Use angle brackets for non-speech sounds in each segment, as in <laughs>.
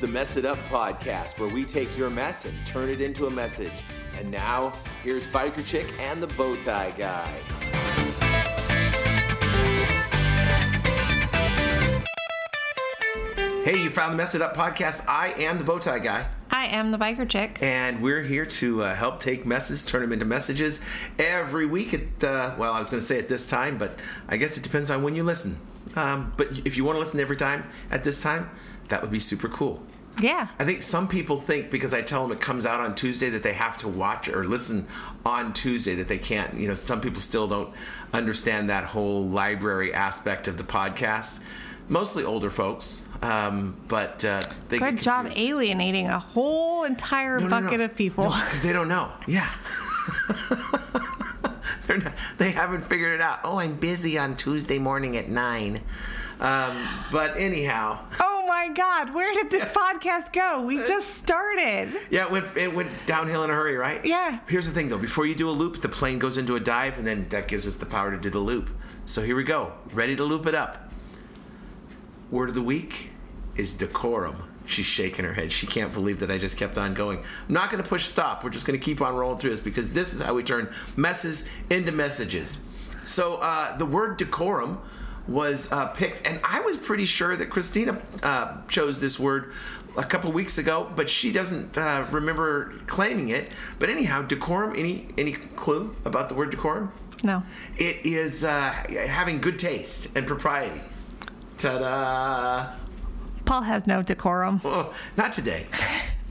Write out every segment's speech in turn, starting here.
the Mess It Up podcast, where we take your mess and turn it into a message. And now, here's Biker Chick and the Bowtie Guy. Hey, you found the Mess It Up podcast. I am the Bowtie Guy. I am the biker chick. And we're here to uh, help take messes, turn them into messages every week at, uh, well, I was going to say at this time, but I guess it depends on when you listen. Um, but if you want to listen every time at this time, that would be super cool. Yeah. I think some people think because I tell them it comes out on Tuesday that they have to watch or listen on Tuesday that they can't. You know, some people still don't understand that whole library aspect of the podcast. Mostly older folks, um, but uh, they Good job alienating a whole entire No, no, bucket no. of people. because they don't know. Yeah. <laughs> They're not, they haven't figured it out. Oh, I'm busy on Tuesday morning at nine. Um, but anyhow, Oh my God, where did this podcast go? We just started. yeah, it went, it went downhill in a hurry, right? Yeah. Here's the thing, though. Before you do a loop, the plane goes into a dive, and then that gives us the power to do the loop. So here we go. Ready to loop it up. Word of the week is decorum. She's shaking her head. She can't believe that I just kept on going. I'm not going to push stop. We're just going to keep on rolling through this because this is how we turn messes into messages. So uh, the word decorum was uh, picked, and I was pretty sure that Christina uh, chose this word a couple weeks ago, but she doesn't uh, remember claiming it. But anyhow, decorum. Any any clue about the word decorum? No. It is uh, having good taste and propriety. Ta-da! Paul has no decorum. Oh, not today. <laughs>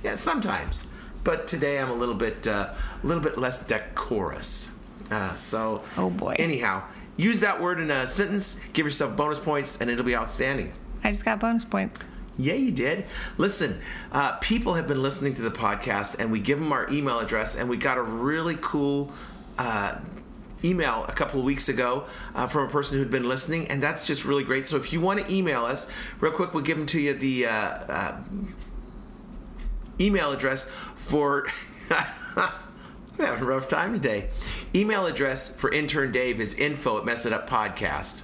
Yeah, sometimes, but today I'm a little bit, uh, a little bit less decorous. Uh, so, Oh, boy. Anyhow, use that word in a sentence. Give yourself bonus points, and it'll be outstanding. I just got bonus points. Yeah, you did. Listen, uh, people have been listening to the podcast, and we give them our email address, and we got a really cool uh, email a couple of weeks ago uh, from a person who'd been listening, and that's just really great. So if you want to email us, real quick, we'll give them to you the uh, uh, email address for. <laughs> Having a rough time today. Email address for intern Dave is info at mess it up podcast.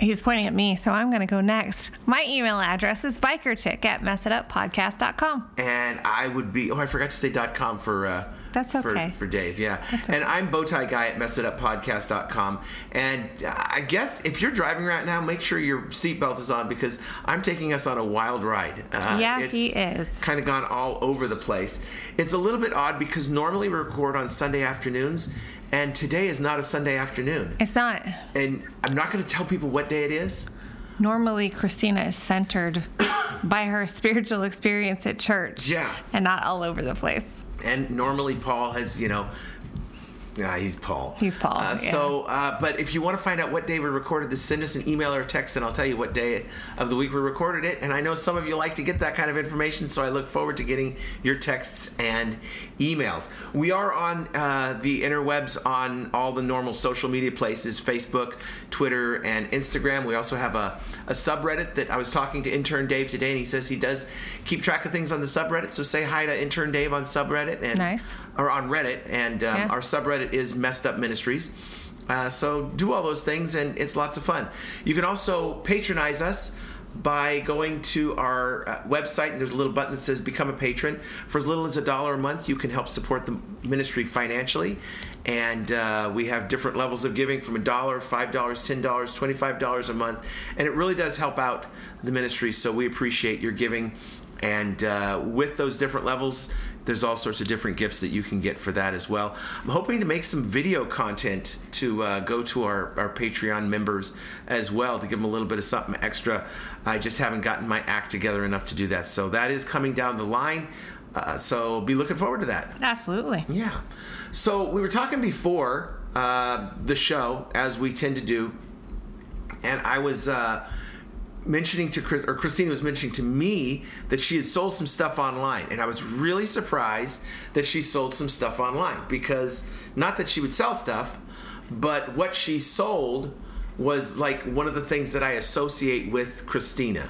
He's pointing at me, so I'm going to go next. My email address is bikerchick at messituppodcast.com. and I would be. Oh, I forgot to say dot .com for. Uh, That's for- okay. For, Dave, yeah. That's And. I'm Bowtie Guy at messituppodcast.com. And I guess if you're driving right now, make sure your seatbelt is on because I'm taking us on a wild ride. Uh, Yeah, he is. Kind of gone all over the place. It's a little bit odd because normally we record on Sunday afternoons, and today is not a Sunday afternoon. It's not. And I'm not going to tell people what day it is. Normally, Christina is centered <coughs> by her spiritual experience at church. Yeah. And not all over the place. and normally Paul has, you know, yeah, he's Paul. He's Paul, Uh, yeah. So, uh, but if you want to find out what day we recorded this, send us an email or a text, and I'll tell you what day of the week we recorded it. And I know some of you like to get that kind of information, so I look forward to getting your texts and emails. We are on uh, the interwebs on all the normal social media places Facebook, Twitter, and Instagram. We also have a, a subreddit that I was talking to intern Dave today, and he says he does keep track of things on the subreddit. So say hi to intern Dave on subreddit and Nice. Or on Reddit, and um, Yeah. our subreddit is Messed Up Ministries. Uh, so do all those things, and it's lots of fun. You can also patronize us by going to our uh, website, and there's a little button that says "Become a Patron." For as little as a dollar a month, you can help support the ministry financially. And uh, we have different levels of giving from a dollar, five dollars, ten dollars, twenty-five dollars a month, and it really does help out the ministry. So we appreciate your giving. And uh, with those different levels, there's all sorts of different gifts that you can get for that as well. I'm hoping to make some video content to uh, go to our, our Patreon members as well to give them a little bit of something extra. I just haven't gotten my act together enough to do that. So that is coming down the line. Uh, so be looking forward to that. Absolutely. Yeah. So we were talking before uh, the show, as we tend to do, and I was uh, mentioning to Chris, or Christina was mentioning to me that she had sold some stuff online, and I was really surprised that she sold some stuff online because not that she would sell stuff, but what she sold was like one of the things that I associate with Christina.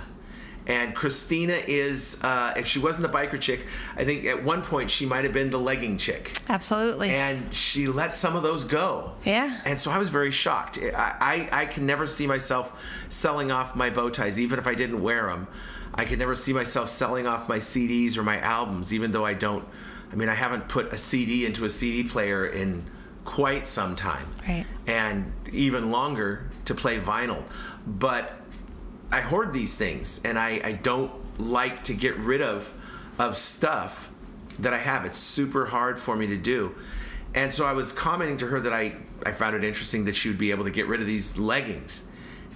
And Christina is, uh, if she wasn't the biker chick, I think at one point she might have been the legging chick. Absolutely. And she let some of those go. Yeah. And so I was very shocked. I, I, I can never see myself selling off my bow ties, even if I didn't wear them. I could never see myself selling off my CDs or my albums, even though I don't. I mean, I haven't put a CD into a CD player in quite some time, Right. and even longer to play vinyl. But I hoard these things, and I, I don't like to get rid of of stuff that I have. It's super hard for me to do. And so I was commenting to her that I, I found it interesting that she would be able to get rid of these leggings.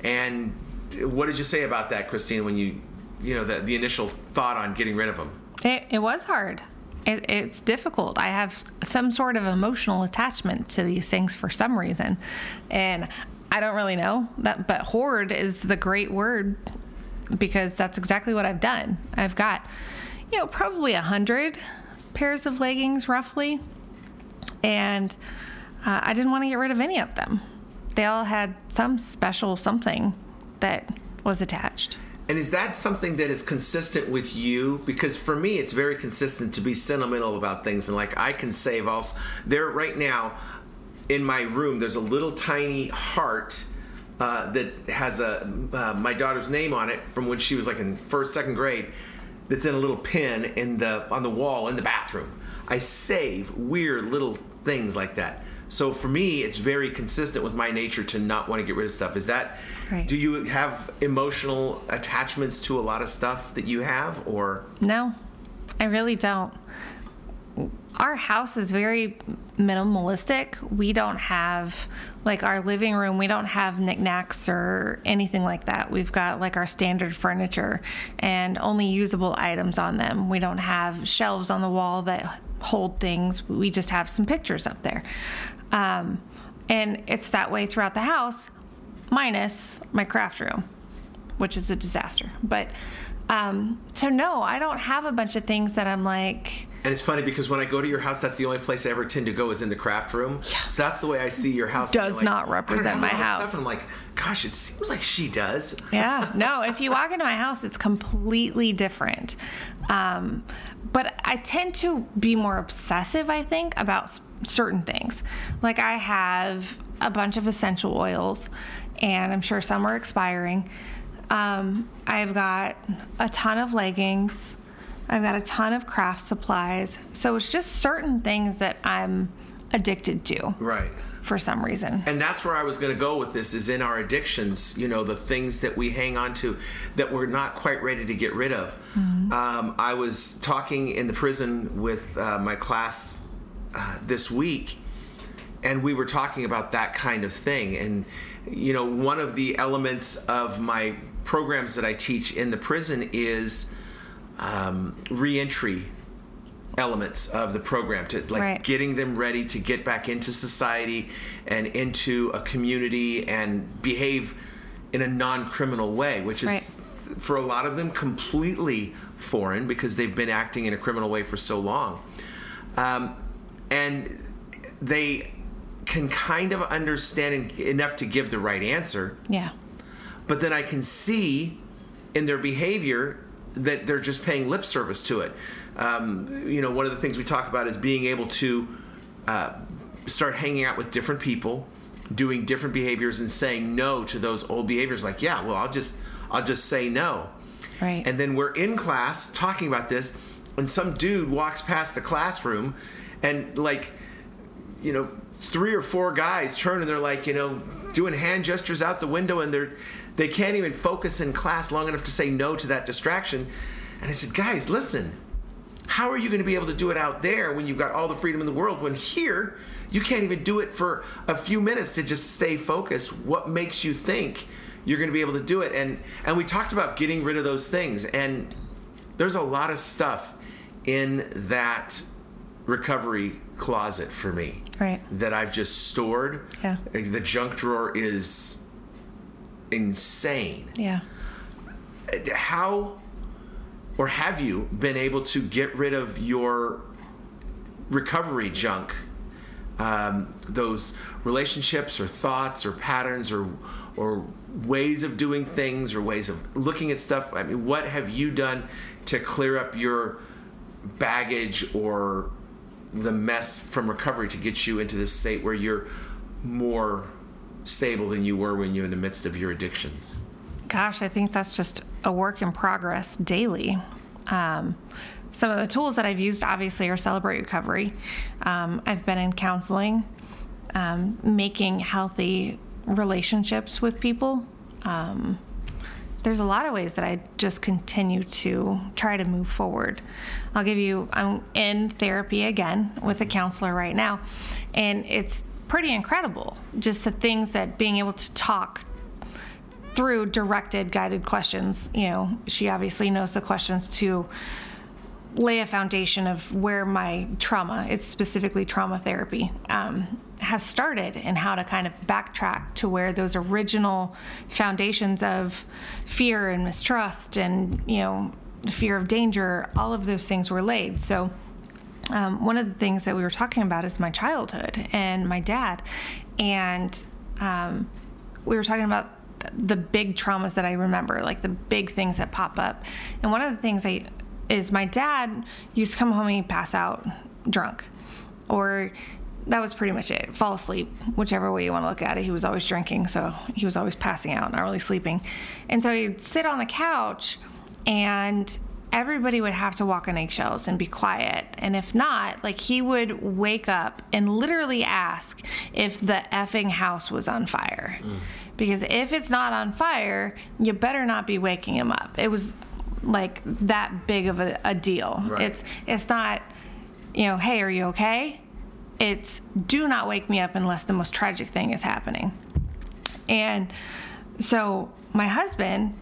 And what did you say about that, Christine, when you, you know, the, the initial thought on getting rid of them? It, it was hard. It, it's difficult. I have some sort of emotional attachment to these things for some reason, and I don't really know that. But hoard is the great word because that's exactly what I've done. I've got, you know, probably a hundred pairs of leggings roughly, and uh, I didn't want to get rid of any of them. They all had some special something that was attached. And is that something that is consistent with you? Because for me, it's very consistent to be sentimental about things. And like I can save also there right now in my room. There's a little tiny heart uh, that has a uh, my daughter's name on it from when she was like in first second grade. That's in a little pin in the on the wall in the bathroom. I save weird little things like that. So for me, it's very consistent with my nature to not want to get rid of stuff. Is that? Right. Do you have emotional attachments to a lot of stuff that you have, or No, I really don't. Our house is very minimalistic. We don't have, like, our living room, we don't have knickknacks or anything like that. We've got, like, our standard furniture and only usable items on them. We don't have shelves on the wall that hold things. We just have some pictures up there. Um, and it's that way throughout the house, minus my craft room which is a disaster. But um, so no, I don't have a bunch of things that I'm like. And it's funny because when I go to your house, that's the only place I ever tend to go is in the craft room. So that's the way I see your house. Does like, not represent my a lot of house." I'm like, gosh, it seems like she does. Yeah, no. If you walk into my house, it's completely different. Um, but I tend to be more obsessive. I think about certain things. Like I have a bunch of essential oils, and I'm sure some are expiring. Um, I've got a ton of leggings. I've got a ton of craft supplies. So it's just certain things that I'm addicted to Right. for some reason. And that's where I was going to go with this is in our addictions, you know, the things that we hang on to that we're not quite ready to get rid of. Um, I was talking in the prison with uh, my class uh, this week, and we were talking about that kind of thing. And, you know, one of the elements of my programs that I teach in the prison is um, reentry elements of the program to like Right. getting them ready to get back into society and into a community and behave in a non-criminal way which is Right. for a lot of them completely foreign because they've been acting in a criminal way for so long um, and they can kind of understand enough to give the right answer yeah. but then I can see in their behavior that they're just paying lip service to it. Um, you know, one of the things we talk about is being able to uh, start hanging out with different people, doing different behaviors, and saying no to those old behaviors. Like, yeah, well, I'll just I'll just say no. Right. And then we're in class talking about this, and some dude walks past the classroom, and like you know, three or four guys turn and they're like, you know, doing hand gestures out the window and they're they can't even focus in class long enough to say no to that distraction. And I said, guys, listen, how are you going to be able to do it out there when you've got all the freedom in the world when here you can't even do it for a few minutes to just stay focused? What makes you think you're going to be able to do it? And and we talked about getting rid of those things and there's a lot of stuff in that recovery closet for me Right. that I've just stored. Yeah. The junk drawer is insane. Yeah. How or have you been able to get rid of your recovery junk? Um, those relationships or thoughts or patterns or or ways of doing things or ways of looking at stuff. I mean, what have you done to clear up your baggage or the mess from recovery to get you into this state where you're more stable than you were when you're in the midst of your addictions? Gosh, I think that's just a work in progress daily. Um, some of the tools that I've used, obviously, are Celebrate Recovery. Um, I've been in counseling, um, making healthy relationships with people. Um, there's a lot of ways that I just continue to try to move forward. I'll give you, I'm in therapy again with a counselor right now, and it's pretty incredible just the things that being able to talk through directed guided questions you know she obviously knows the questions to lay a foundation of where my trauma, it's specifically trauma therapy, um, has started and how to kind of backtrack to where those original foundations of fear and mistrust and, you know, fear of danger, all of those things were laid. So, um, one of the things that we were talking about is my childhood and my dad. And um, we were talking about the big traumas that I remember, like the big things that pop up. And one of the things I is my dad used to come home and he'd pass out drunk, or that was pretty much it. Fall asleep, whichever way you want to look at it. He was always drinking, so he was always passing out, not really sleeping. And so he'd sit on the couch, and everybody would have to walk on eggshells and be quiet. And if not, like he would wake up and literally ask if the effing house was on fire. Mm. Because if it's not on fire, you better not be waking him up. It was like that big of a, a deal. Right. It's it's not, you know, hey, are you okay? It's do not wake me up unless the most tragic thing is happening. And so my husband,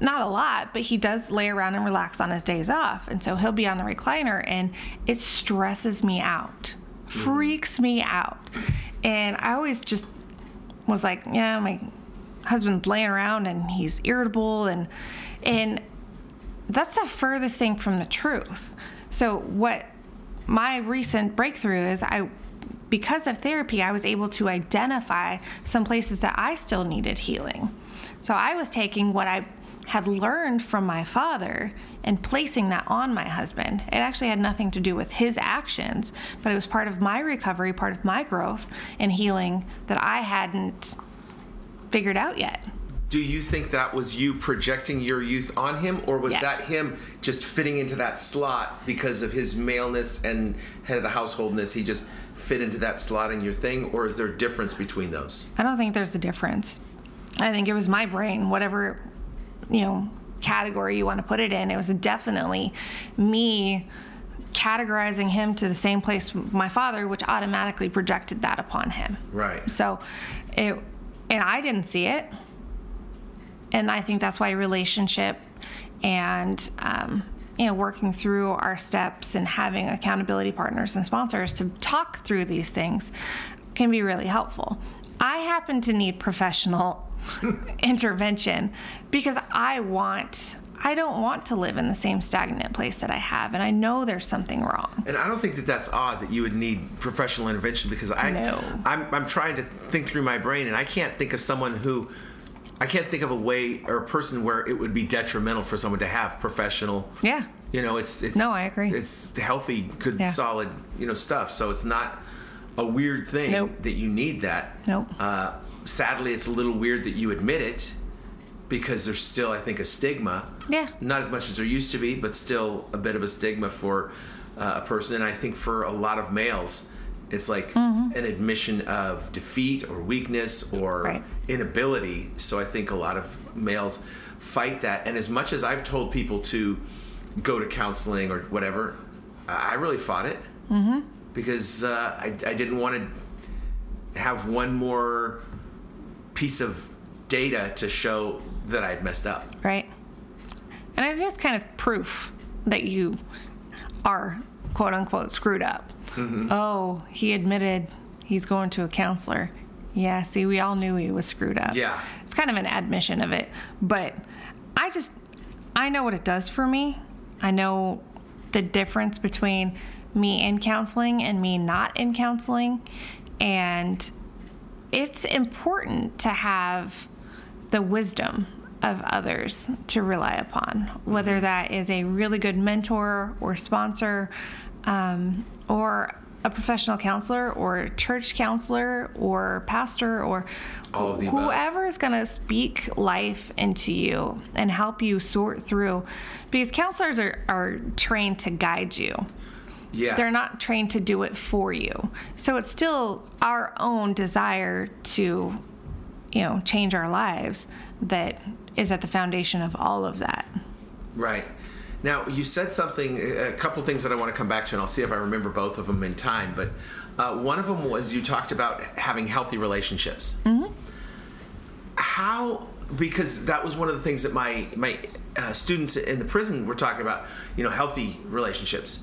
not a lot, but he does lay around and relax on his days off. And so he'll be on the recliner and it stresses me out, mm. freaks me out. And I always just was like, yeah, my husband's laying around and he's irritable and and that's the furthest thing from the truth. So what my recent breakthrough is I because of therapy, I was able to identify some places that I still needed healing. So I was taking what I had learned from my father and placing that on my husband. It actually had nothing to do with his actions, but it was part of my recovery, part of my growth and healing that I hadn't figured out yet do you think that was you projecting your youth on him or was yes. that him just fitting into that slot because of his maleness and head of the householdness? He just fit into that slot in your thing or is there a difference between those? I don't think there's a difference. I think it was my brain whatever you know category you want to put it in. It was definitely me categorizing him to the same place my father which automatically projected that upon him. Right. So it and i didn't see it and I think that's why relationship and um, you know working through our steps and having accountability partners and sponsors to talk through these things can be really helpful. I happen to need professional <laughs> intervention because I want I don't want to live in the same stagnant place that I have, and I know there's something wrong. And I don't think that that's odd that you would need professional intervention because I, no. I'm, I'm trying to think through my brain, and I can't think of someone who I can't think of a way or a person where it would be detrimental for someone to have professional. Yeah. You know, it's it's no, I agree. It's healthy, good, yeah. solid, you know, stuff. So it's not a weird thing nope. that you need that. Nope. Uh, sadly, it's a little weird that you admit it because there's still, I think, a stigma. Yeah. Not as much as there used to be, but still a bit of a stigma for uh, a person. And I think for a lot of males, it's like mm-hmm. an admission of defeat or weakness or right. inability. So I think a lot of males fight that. And as much as I've told people to go to counseling or whatever, I really fought it mm-hmm. because uh, I, I didn't want to have one more piece of data to show that I'd messed up. Right. And I guess kind of proof that you are quote unquote screwed up Mm-hmm. Oh, he admitted he's going to a counselor. Yeah, see, we all knew he was screwed up. Yeah. It's kind of an admission of it. But I just, I know what it does for me. I know the difference between me in counseling and me not in counseling. And it's important to have the wisdom of others to rely upon, whether mm-hmm. that is a really good mentor or sponsor um, or a professional counselor or a church counselor or pastor or All of the above. whoever is going to speak life into you and help you sort through because counselors are, are trained to guide you Yeah. they're not trained to do it for you so it's still our own desire to you know change our lives that is at the foundation of all of that Right. Now, you said something, a couple things that I want to come back to, and I'll see if I remember both of them in time. But uh, one of them was you talked about having healthy relationships. Mm-hmm. How, because that was one of the things that my, my uh, students in the prison were talking about, you know, healthy relationships.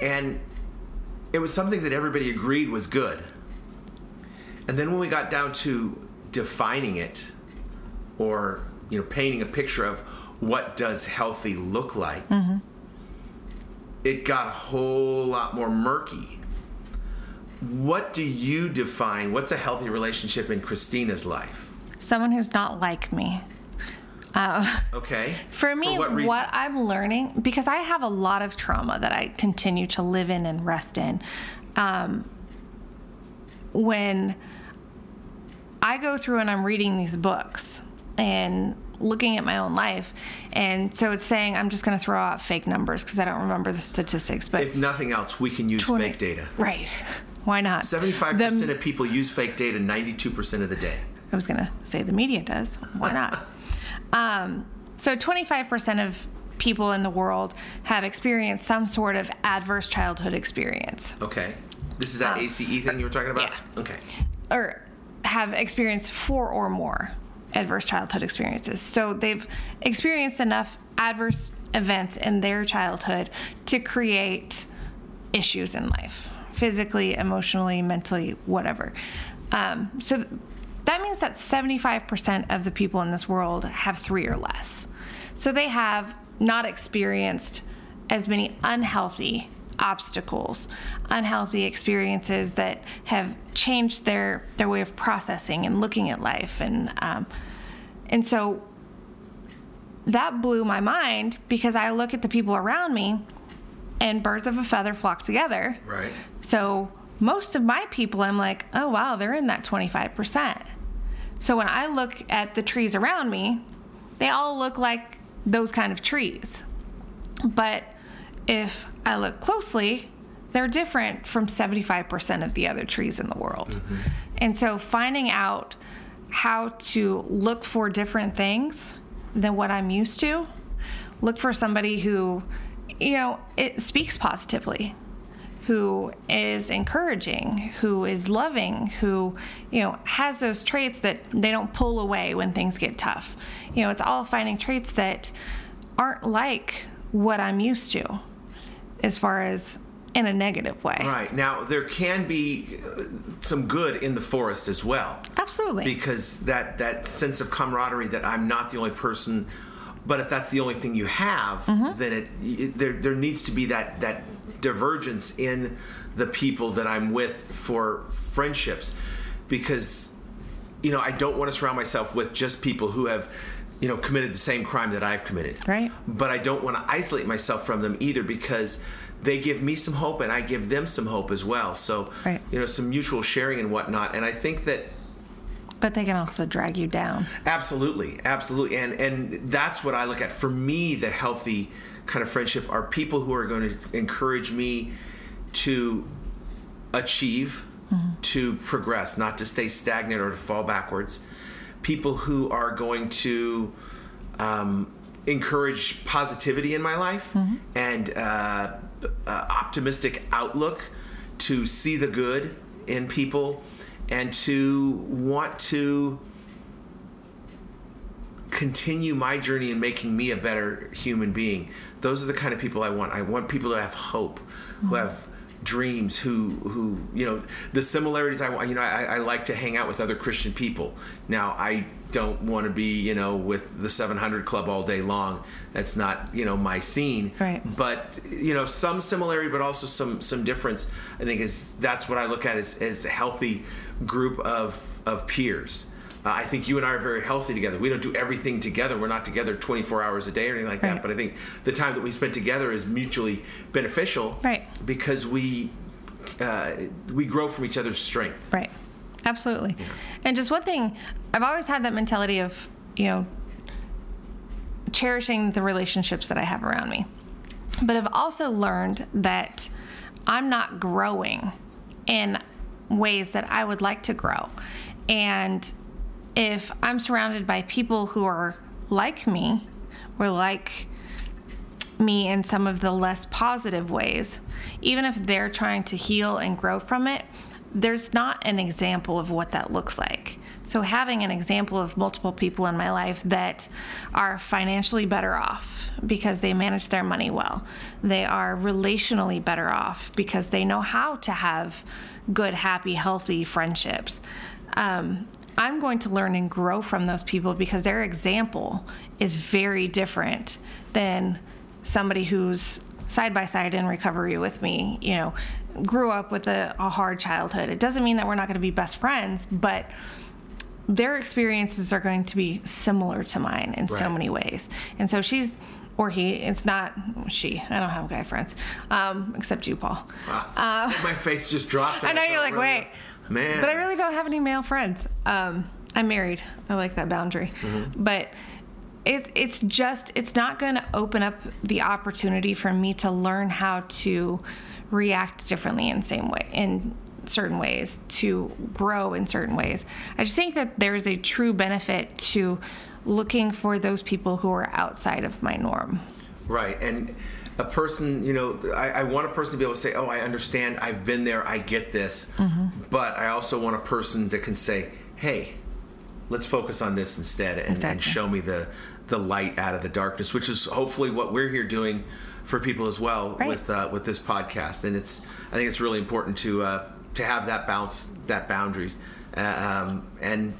And it was something that everybody agreed was good. And then when we got down to defining it, or you know painting a picture of what does healthy look like it got a whole lot more murky. What do you define? What's a healthy relationship in christina's life? Someone who's not like me. Uh, okay. <laughs> For me, what, what. I'm learning, because I have a lot of trauma that I continue to live in and rest in. Um, when I go through and I'm reading these books and looking at my own life, and so it's saying I'm just going to throw out fake numbers because I don't remember the statistics, but if nothing else we can use 20 fake data right? <laughs> Why not? 75% The- of people use fake data 92% of the day I was going to say the media does. Why not? <laughs> um, so 25% of people in the world have experienced some sort of adverse childhood experience okay this is that Um, ace thing you were talking about yeah. okay or have experienced four or more adverse childhood experiences. So they've experienced enough adverse events in their childhood to create issues in life physically, emotionally, mentally, whatever. Um, so that means that 75% of the people in this world have three or less. So they have not experienced as many unhealthy obstacles, unhealthy experiences that have changed their their way of processing and looking at life, and um, and so that blew my mind because I look at the people around me, and birds of a feather flock together. right So most of my people, I'm like, oh wow, they're in that 25%. So when I look at the trees around me, they all look like those kind of trees. But if I look closely, they're different from 75% of the other trees in the world. Mm-hmm. And so finding out how to look for different things than what I'm used to, look for somebody who, you know, it speaks positively, who is encouraging, who is loving, who, you know, has those traits that they don't pull away when things get tough. You know, it's all finding traits that aren't like what I'm used to as far as in a negative way. right now there can be uh, some good in the forest as well Absolutely. because that that sense of camaraderie that I'm not the only person but if that's the only thing you have then it, it there there needs to be that that divergence in the people that I'm with for friendships because you know I don't want to surround myself with just people who have you know committed the same crime that I've committed Right. but I don't want to isolate myself from them either because they give me some hope and I give them some hope as well so Right. you know some mutual sharing and whatnot and I think that but they can also drag you down. Absolutely, absolutely, and and that's what I look at. For me, the healthy kind of friendship are people who are going to encourage me to achieve, mm-hmm. to progress, not to stay stagnant or to fall backwards. People who are going to um, encourage positivity in my life and uh, uh, optimistic outlook, to see the good in people, and to want to continue my journey in making me a better human being. Those are the kind of people I want. I want people to have hope, who have dreams, who who you know the similarities. I want. You know, I, I like to hang out with other Christian people. Now I don't want to be you know with the 700 Club all day long. That's not you know my scene. Right. But you know some similarity, but also some some difference. I think is that's what I look at as as a healthy group of of peers. Uh, I think you and I are very healthy together. We don't do everything together. We're not together 24 hours a day or anything like that. But I think the time that we spend together is mutually beneficial. Right. Because we uh, we grow from each other's strength. Right. Absolutely. And just one thing, I've always had that mentality of, you know, cherishing the relationships that I have around me. But I've also learned that I'm not growing in ways that I would like to grow. And if I'm surrounded by people who are like me or like me in some of the less positive ways, even if they're trying to heal and grow from it, there's not an example of what that looks like. So, having an example of multiple people in my life that are financially better off because they manage their money well, they are relationally better off because they know how to have good, happy, healthy friendships. Um, I'm going to learn and grow from those people because their example is very different than somebody who's side by side in recovery with me, you know, grew up with a, a hard childhood. It doesn't mean that we're not going to be best friends, but their experiences are going to be similar to mine in Right. so many ways. And so she's, or he, it's not she. I don't have guy friends, um, except you, Paul. Wow. <laughs> My face just dropped. Uh, <laughs> I know you're like, wait, man. but I really don't have any male friends. Um, I'm married. I like that boundary, Mm-hmm. but it, it's just it's not going to open up the opportunity for me to learn how to react differently in same way in certain ways to grow in certain ways. I just think that there is a true benefit to looking for those people who are outside of my norm. Right. And a person, you know, I, I want a person to be able to say, oh, I understand. I've been there. I get this. Mm-hmm. But I also want a person that can say, hey, let's focus on this instead and, and show me the, the light out of the darkness, which is hopefully what we're here doing for people as well Right. with uh, with this podcast. And it's I think it's really important to uh, to have that bounce that boundaries uh, um, and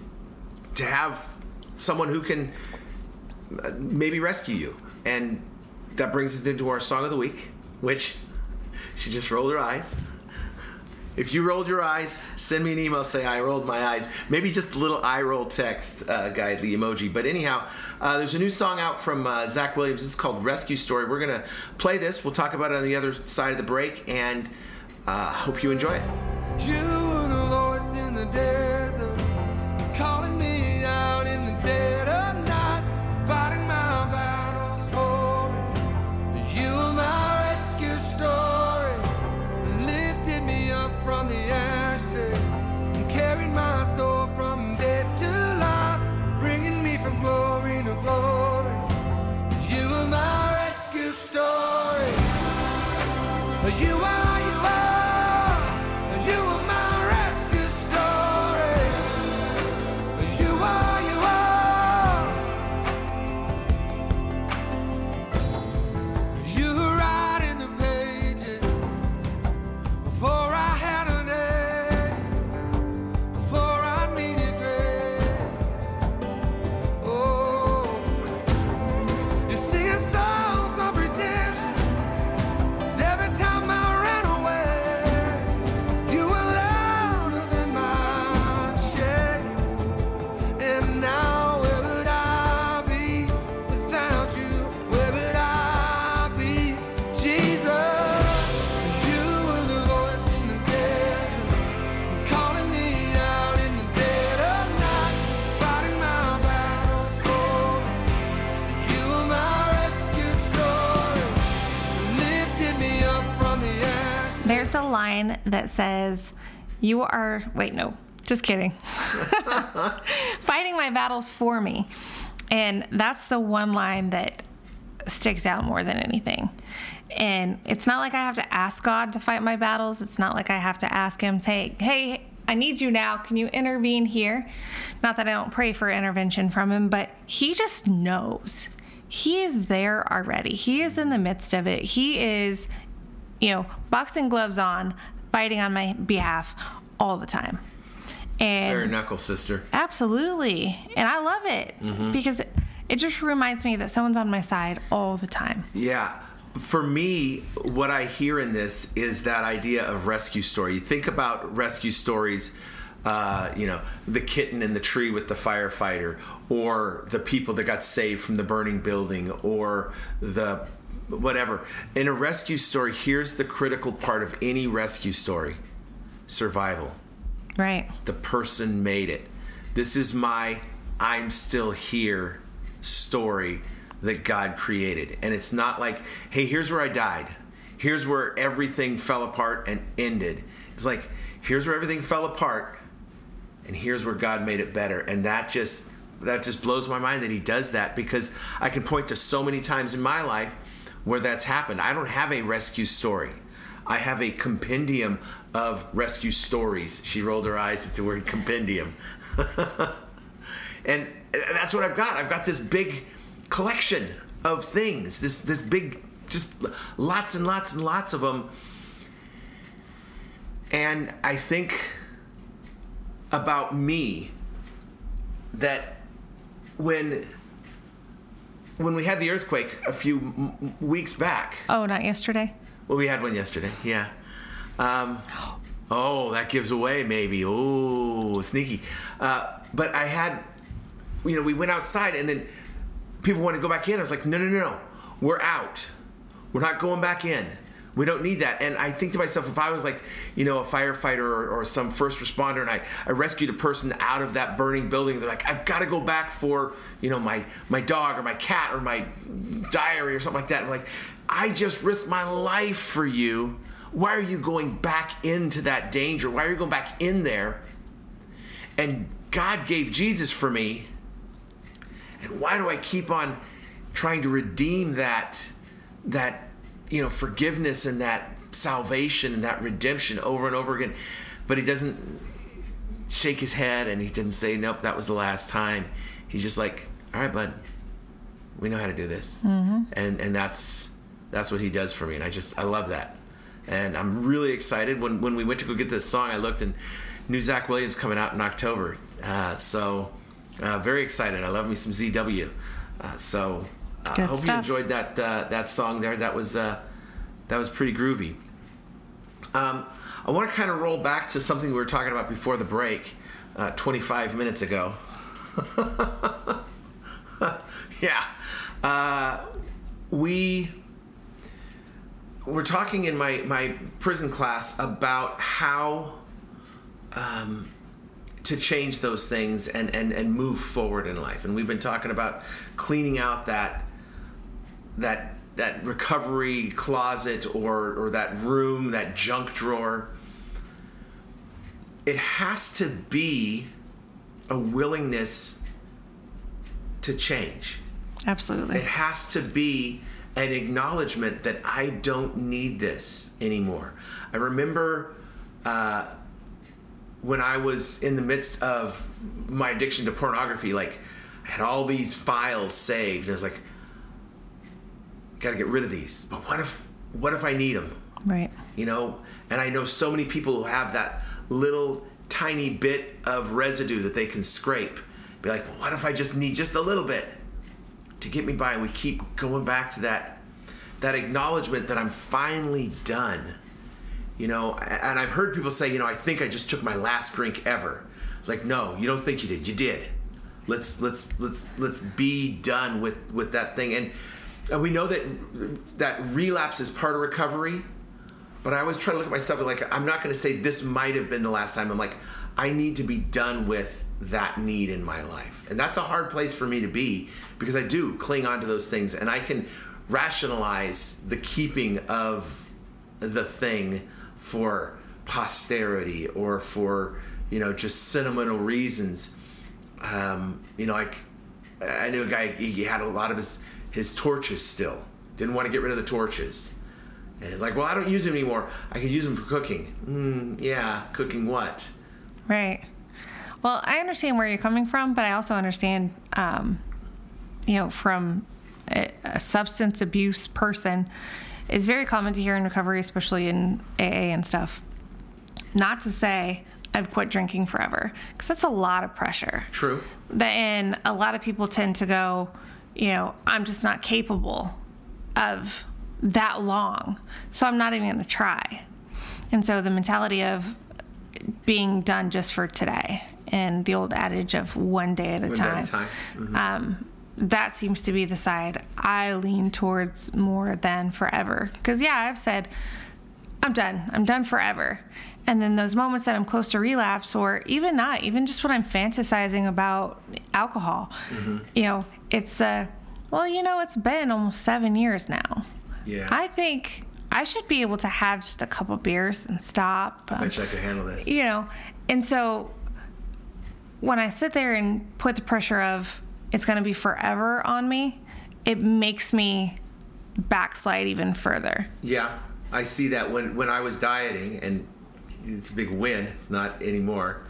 to have someone who can uh, maybe rescue you. And that brings us into our song of the week, which she just rolled her eyes. If you rolled your eyes, send me an email. Say I rolled my eyes. Maybe just a little eye roll text uh, guide the emoji. But anyhow, uh, there's a new song out from uh, Zach Williams. It's called Rescue Story. We're gonna play this. We'll talk about it on the other side of the break, and uh, hope you enjoy it. You that says, You are, wait, no, just kidding. <laughs> Fighting my battles for me. And that's the one line that sticks out more than anything. And it's not like I have to ask God to fight my battles. It's not like I have to ask Him, say, hey, I need you now. Can you intervene here? Not that I don't pray for intervention from Him, but He just knows. He is there already. He is in the midst of it. He is, you know, boxing gloves on, fighting on my behalf all the time. And Bare knuckle, sister. Absolutely. And I love it Mm-hmm. because it, it just reminds me that someone's on my side all the time. Yeah. For me, what I hear in this is that idea of rescue story. You think about rescue stories, uh, you know, the kitten in the tree with the firefighter, or the people that got saved from the burning building, or the whatever. In a rescue story, here's the critical part of any rescue story survival. Right. The person made it. This is my I'm still here story that God created. And it's not like, hey, here's where I died. Here's where everything fell apart and ended. It's like, here's where everything fell apart and here's where God made it better. And that just that just blows my mind that he does that because I can point to so many times in my life where that's happened. I don't have a rescue story. I have a compendium of rescue stories. She rolled her eyes at the word compendium. <laughs> and that's what I've got. I've got this big collection of things. This this big just lots and lots and lots of them. And I think about me that when when we had the earthquake a few m- weeks back. Oh, not yesterday? Well, we had one yesterday. Yeah. Um, oh, that gives away maybe. Oh, sneaky. Uh, but I had, you know, we went outside and then people wanted to go back in. I was like, no, no, no, no. We're out. We're not going back in. We don't need that. And I think to myself, if I was like, you know, a firefighter or, or some first responder and I, I rescued a person out of that burning building, they're like, I've got to go back for, you know, my, my dog or my cat or my diary or something like that. I'm like, I just risked my life for you. Why are you going back into that danger? Why are you going back in there? And God gave Jesus for me. And why do I keep on trying to redeem that that you know forgiveness and that salvation and that redemption over and over again? But he doesn't shake his head and he didn't say, Nope, that was the last time. He's just like, All right, bud, we know how to do this. And and that's that's what he does for me. And I just I love that. And I'm really excited. When when we went to go get this song, I looked and knew Zach Williams coming out in October. Uh, so uh, very excited. I love me some ZW. Uh, so I Good hope you enjoyed that uh, that song there. That was uh, that was pretty groovy. Um, I want to kind of roll back to something we were talking about before the break, uh, 25 minutes ago. <laughs> yeah, uh, we were talking in my my prison class about how um, to change those things and and and move forward in life, and we've been talking about cleaning out that that that recovery closet or or that room, that junk drawer. It has to be a willingness to change. Absolutely. It has to be an acknowledgement that I don't need this anymore. I remember uh, when I was in the midst of my addiction to pornography, like I had all these files saved. And I was like, got to get rid of these. But what if, what if I need them? Right. you know? And i know so many people who have that little tiny bit of residue that they can scrape. Be like well, what if i just need just a little bit to get me by? And we keep going back to that that acknowledgement that i'm finally done. You know? And i've heard people say you know i think i just took my last drink ever. It's like no you don't think you did. You did. Let's let's let's let's be done with with that thing. And, and we know that that relapse is part of recovery but I always try to look at myself and like I'm not going to say this might have been the last time. I'm like I need to be done with that need in my life, and that's a hard place for me to be because I do cling on to those things, and I can rationalize the keeping of the thing for posterity or for you know just sentimental reasons. Um, you know, like I knew a guy he had a lot of his his torches still. Didn't want to get rid of the torches. And it's like, well, I don't use them anymore. I could use them for cooking. Mm, yeah, cooking what? Right. Well, I understand where you're coming from, but I also understand, um, you know, from a, a substance abuse person, it's very common to hear in recovery, especially in AA and stuff, not to say, I've quit drinking forever, because that's a lot of pressure. True. Then a lot of people tend to go, you know, I'm just not capable of that long, so I'm not even going to try. And so the mentality of being done just for today and the old adage of one day at a One day at time, a time. Mhm. um, that seems to be the side I lean towards more than forever. Because, yeah, I've said I'm done. I'm done forever. And then those moments that I'm close to relapse, or even not, even just when I'm fantasizing about alcohol, you know, it's the, well, you know, it's been almost seven years now. Yeah. I think I should be able to have just a couple beers and stop. um, bet you I could handle this. you know and so when i sit there and put the pressure of it's going to be forever on me it makes me backslide even further Yeah, I see that when when I was dieting, and it's a big win. It's not anymore.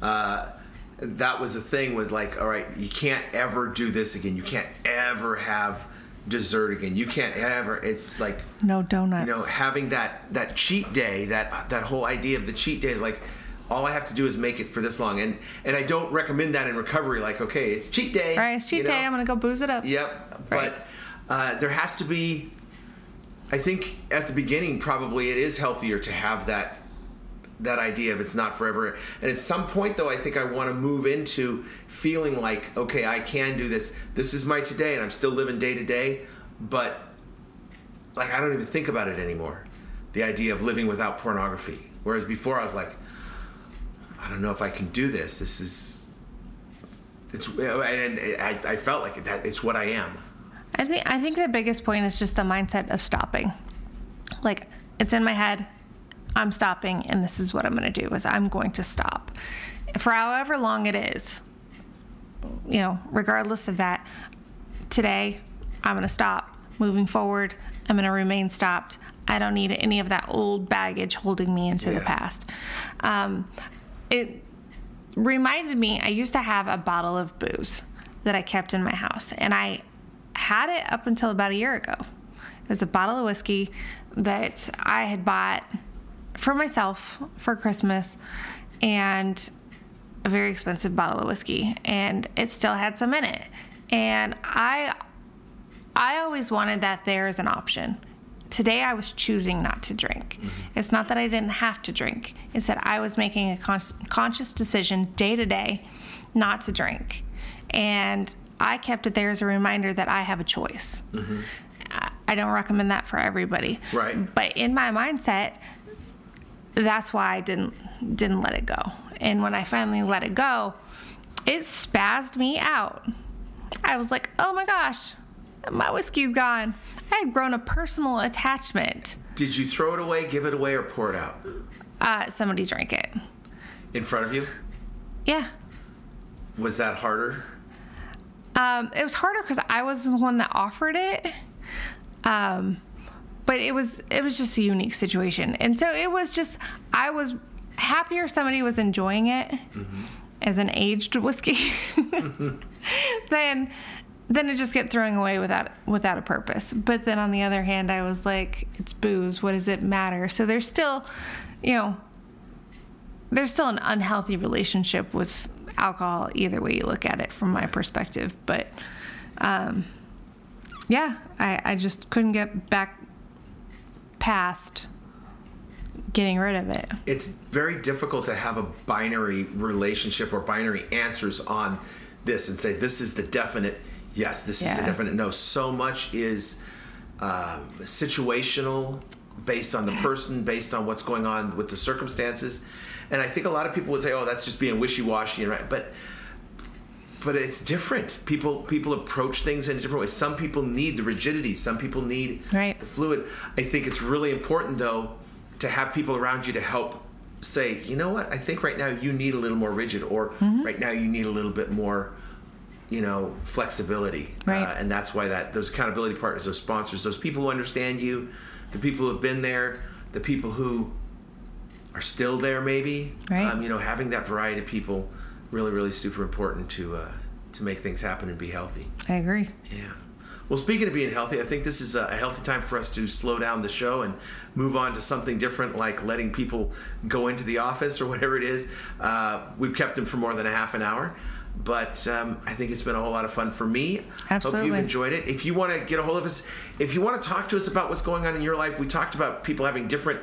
Uh, that was a thing. Was like, all right, you can't ever do this again. You can't ever have dessert again. You can't ever. It's like no donuts you know having that that cheat day. That that whole idea of the cheat day is like. All I have to do is make it for this long, and and I don't recommend that in recovery. Like, okay, it's cheat day. all right it's cheat you know? day i'm going to go booze it up Yep. Right. But uh, there has to be. I think at the beginning, probably it is healthier to have that that idea of it's not forever. And at some point, though, I think I want to move into feeling like, okay, I can do this. This is my today, and I'm still living day to day. But like, I don't even think about it anymore. The idea of living without pornography. Whereas before, I was like, I don't know if I can do this. This is. It's and I, I felt like that it's what I am. I think I think the biggest point is just the mindset of stopping. Like it's in my head, I'm stopping, and this is what I'm going to do: is I'm going to stop for however long it is. You know, regardless of that, today I'm going to stop. Moving forward, I'm going to remain stopped. I don't need any of that old baggage holding me into the past. Um, it reminded me I used to have a bottle of booze that I kept in my house, and I had it up until about a year ago. It was a bottle of whiskey that I had bought for myself for Christmas, and a very expensive bottle of whiskey, and it still had some in it. And I, I always wanted that there as an option. Today I was choosing not to drink. Mm-hmm. It's not that I didn't have to drink. It's that I was making a con- conscious decision day to day not to drink. And I kept it there as a reminder that I have a choice. Mm-hmm. I- I don't recommend that for everybody. Right. But in my mindset, that's why I didn't didn't let it go. And when I finally let it go, it spazzed me out. I was like, "Oh my gosh, my whiskey's gone." I had grown a personal attachment. Did you throw it away, give it away, or pour it out Uh, somebody drank it. in front of you? Yeah. Was that harder? Um, it was harder because I was the one that offered it. Um, but it was it was just a unique situation, and so it was just I was happier somebody was enjoying it as an aged whiskey <laughs> than than to just get throwing away without without a purpose. But then on the other hand, I was like, it's booze. What does it matter? So there's still, you know, there's still an unhealthy relationship with alcohol either way you look at it from my perspective but um, yeah I, I just couldn't get back past getting rid of it It's very difficult to have a binary relationship or binary answers on this and say this is the definite yes, this is the definite no. So much is um, situational, based on the person, based on what's going on with the circumstances. And I think a lot of people would say, "Oh, that's just being wishy-washy," and right, but but it's different. People people approach things in a different way. Some people need the rigidity. Some people need Right. the fluid. I think it's really important though to have people around you to help say, you know what? I think right now you need a little more rigid, or Mm-hmm. right now you need a little bit more, you know, flexibility. Right. Uh, and that's why that those accountability partners, those sponsors, those people who understand you, the people who have been there, the people who are still there, maybe. Right. Um, you know, having that variety of people really, really super important to uh, to make things happen and be healthy. i agree Yeah. Well, speaking of being healthy, I think this is a healthy time for us to slow down the show and move on to something different, like letting people go into the office or whatever it is. Uh, we've kept them for more than a half an hour, but um, I think it's been a whole lot of fun for me. Absolutely. Hope you've enjoyed it. If you want to get a hold of us, if you want to talk to us about what's going on in your life, we talked about people having different.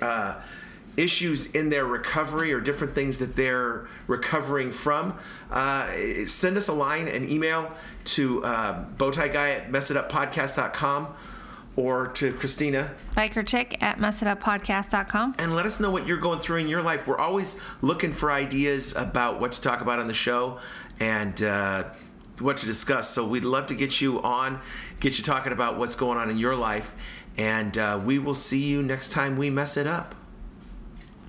Uh, issues in their recovery or different things that they're recovering from, uh, send us a line, an email to uh, bowtie guy at messituppodcast.com or to Christina Biker Chick at messituppodcast.com. and let us know what you're going through in your life. We're always looking for ideas about what to talk about on the show and uh, what to discuss. So we'd love to get you on, get you talking about what's going on in your life. And uh, we will see you next time we mess it up.